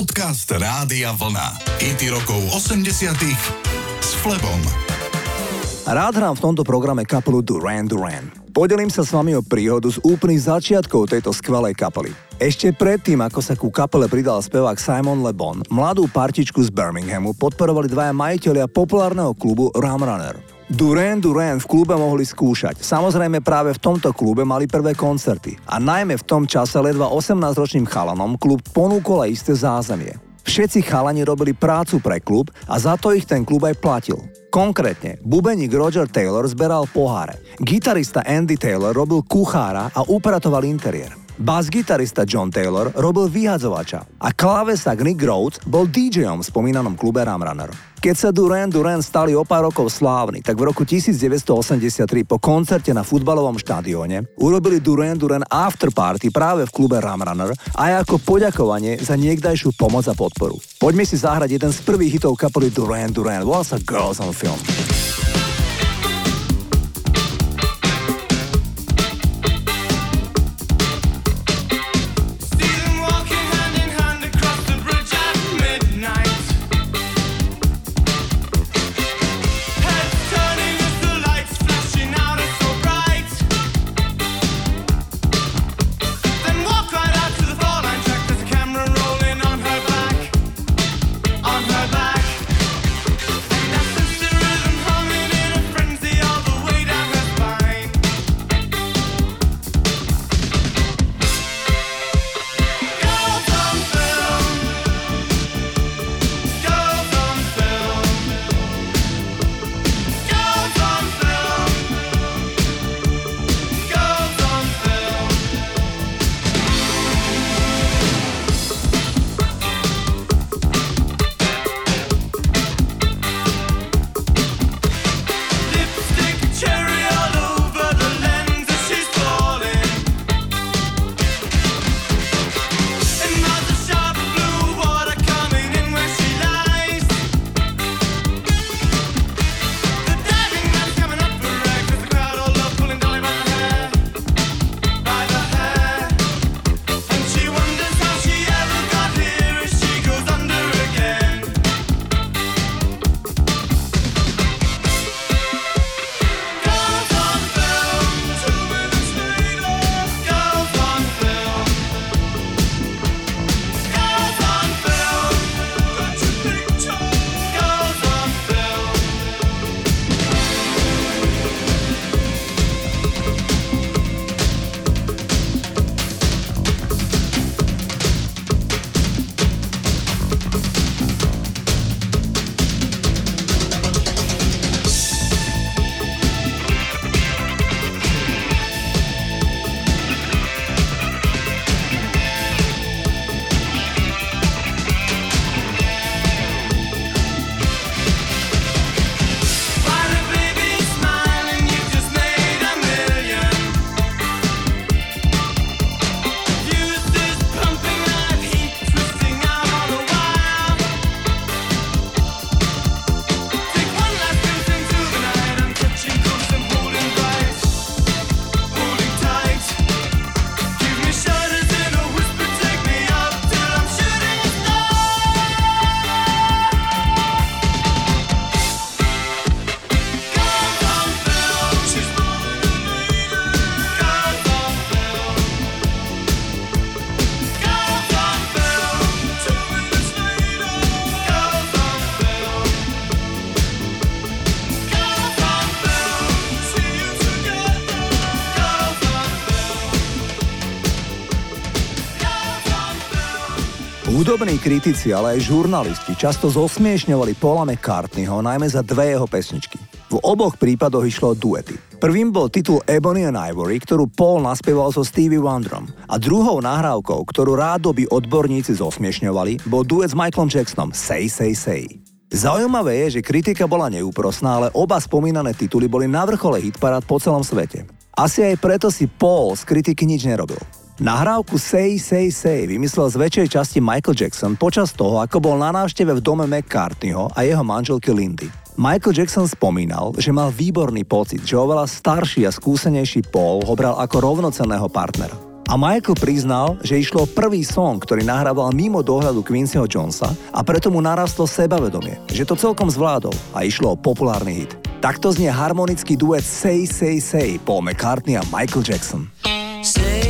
Podcast Rádia Vlna. IT rokov 80 s Flebom. Rád hrám v tomto programe kapelu Duran Duran. Podelím sa s vami o príhodu z úplných začiatkov tejto skvelej kapely. Ešte predtým, ako sa ku kapele pridal spevák Simon Le Bon, mladú partičku z Birminghamu podporovali dvaja majiteľia populárneho klubu Ram Runner. Duran Duran v klube mohli skúšať. Samozrejme práve v tomto klube mali prvé koncerty. A najmä v tom čase ledva 18-ročným chalanom klub ponúkol aj isté zázemie. Všetci chalani robili prácu pre klub a za to ich ten klub aj platil. Konkrétne, bubeník Roger Taylor zberal poháre, gitarista Andy Taylor robil kuchára a upratoval interiér. Bas-gitarista John Taylor robil vyhadzovača a klávesák Nick Rhodes bol DJom v spomínanom klube Ramrunner. Keď sa Duran Duran stali o pár rokov slávni, tak v roku 1983 po koncerte na futbalovom štadióne urobili Duran Duran afterparty práve v klube Ramrunner aj ako poďakovanie za niekdajšiu pomoc a podporu. Poďme si zahrať jeden z prvých hitov kapely Duran Duran, volá sa Girls on Film. Hudobní kritici, ale aj žurnalisti často zosmiešňovali Paula McCartneyho najmä za dve jeho pesničky. V oboch prípadoch išlo o duety. Prvým bol titul Ebony and Ivory, ktorú Paul naspieval so Stevie Wonderom. A druhou nahrávkou, ktorú rádoby odborníci zosmiešňovali, bol duet s Michaelom Jacksonom Say Say Say. Zaujímavé je, že kritika bola neúprosná, ale oba spomínané tituly boli na vrchole hitparád po celom svete. Asi aj preto si Paul z kritiky nič nerobil. Nahrávku Say, Say, Say vymyslel z väčšej časti Michael Jackson počas toho, ako bol na návšteve v dome McCartneyho a jeho manželky Lindy. Michael Jackson spomínal, že mal výborný pocit, že oveľa starší a skúsenejší Paul ho bral ako rovnocenného partnera. A Michael priznal, že išlo prvý song, ktorý nahrával mimo dohľadu Quincyho Jonesa a preto mu narastlo sebavedomie, že to celkom zvládol a išlo o populárny hit. Takto znie harmonický duet Say Say Say Paul McCartney a Michael Jackson. Say.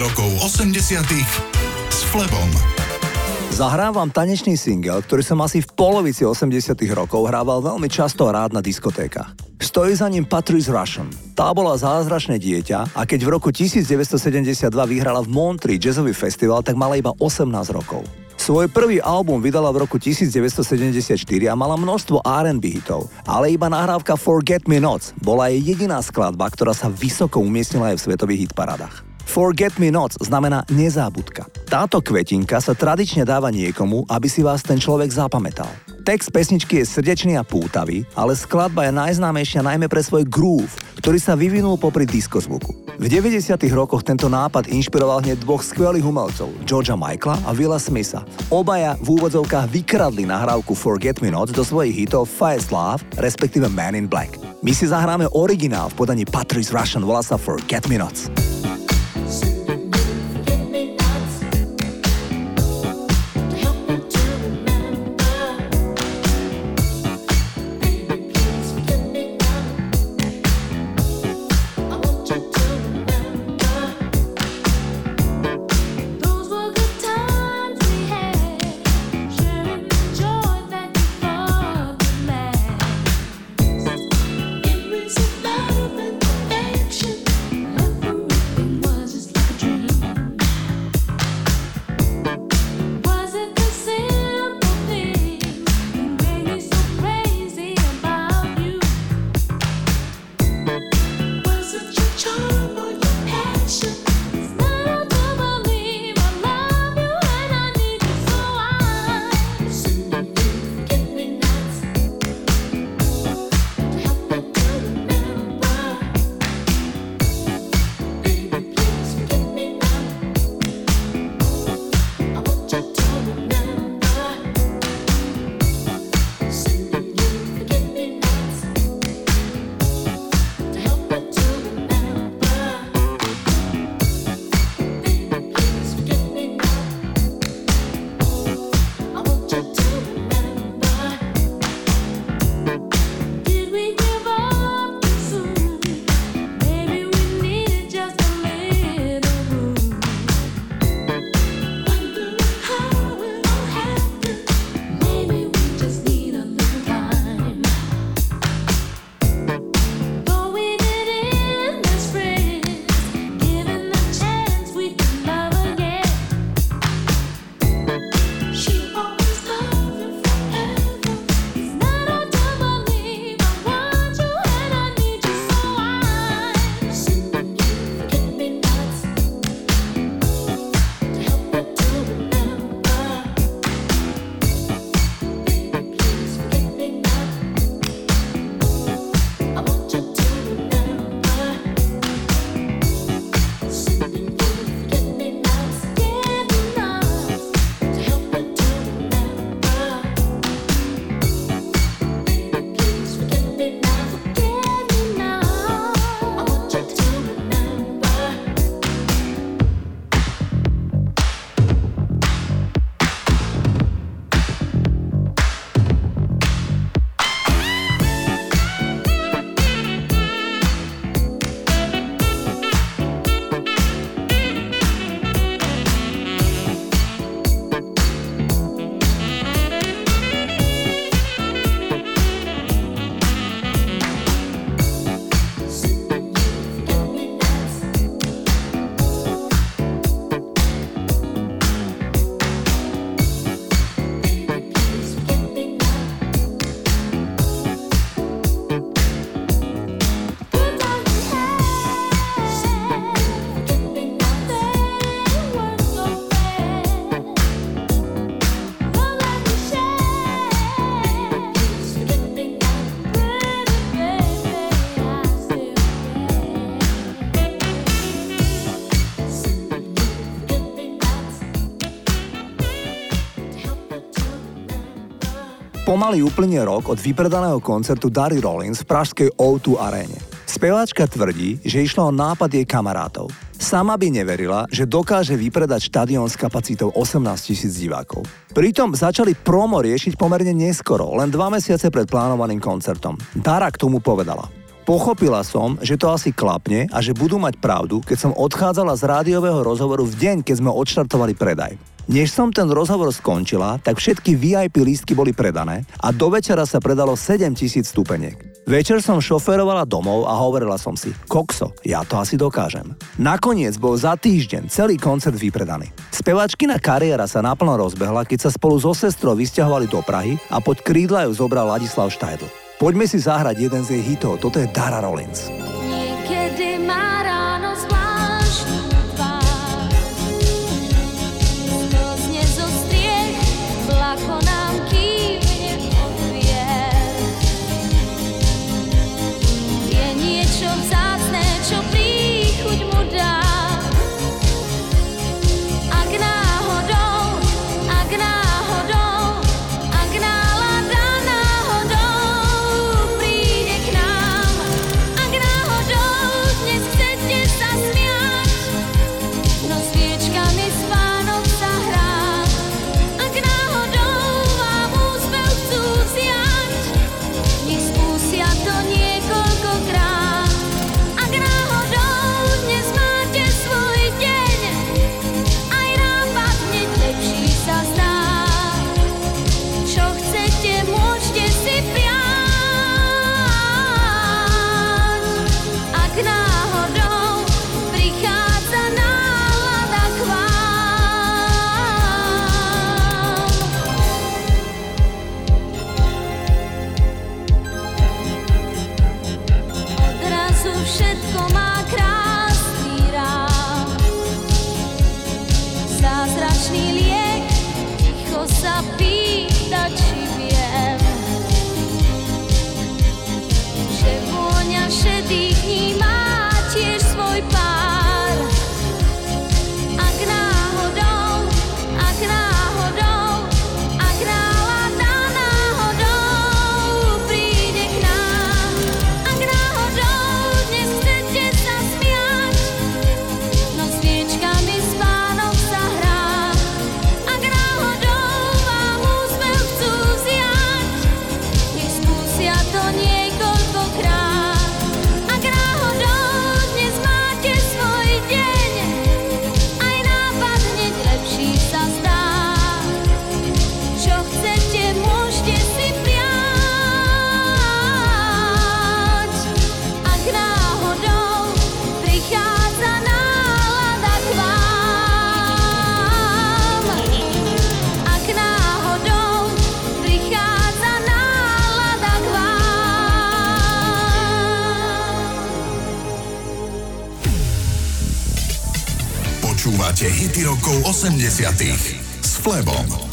Rokov 80 s Flebom. Zahrávam tanečný single, ktorý som asi v polovici 80 rokov hrával veľmi často rád na diskotékach. Stojí za ním Patrice Russian. Tá bola zázračné dieťa a keď v roku 1972 vyhrala v Montreal jazzový festival, tak mala iba 18 rokov. Svoj prvý album vydala v roku 1974 a mala množstvo R&B hitov, ale iba nahrávka Forget Me Not bola jej jediná skladba, ktorá sa vysoko umiestnila aj v svetových hitparadách. Forget Me Not znamená nezábudka. Táto kvetinka sa tradične dáva niekomu, aby si vás ten človek zapamätal. Text pesničky je srdečný a pútavý, ale skladba je najznámejšia najmä pre svoj groove, ktorý sa vyvinul popri diskozvuku. V 90. rokoch tento nápad inšpiroval hneď dvoch skvelých umelcov, Georgia Michaela a Willa Smitha. Obaja v úvodzovkách vykradli nahrávku Forget Me Not do svojich hitov Fast Love, respektíve Man in Black. My si zahráme originál v podaní Patrice Russian, volá sa Forget Me Not. Pomaly uplynie rok od vypredaného koncertu Dary Rollins v pražskej O2 aréne. Speváčka tvrdí, že išlo o nápad jej kamarátov. Sama by neverila, že dokáže vypredať štadión s kapacitou 18 tisíc divákov. Pritom začali promo riešiť pomerne neskoro, len dva mesiace pred plánovaným koncertom. Dara k tomu povedala. Pochopila som, že to asi klapne a že budú mať pravdu, keď som odchádzala z rádiového rozhovoru v deň, keď sme odštartovali predaj. Než som ten rozhovor skončila, tak všetky VIP lístky boli predané a do večera sa predalo 7000 stupeniek. Večer som šoférovala domov a hovorila som si, kokso, ja to asi dokážem. Nakoniec bol za týždeň celý koncert vypredaný. Spevačkina kariéra sa naplno rozbehla, keď sa spolu so sestrou vysťahovali do Prahy a pod krídla ju zobral Ladislav Štajdl. Poďme si zahrať jeden z jej hitov, toto je Dara Rollins. Rokov 80 s Flebom.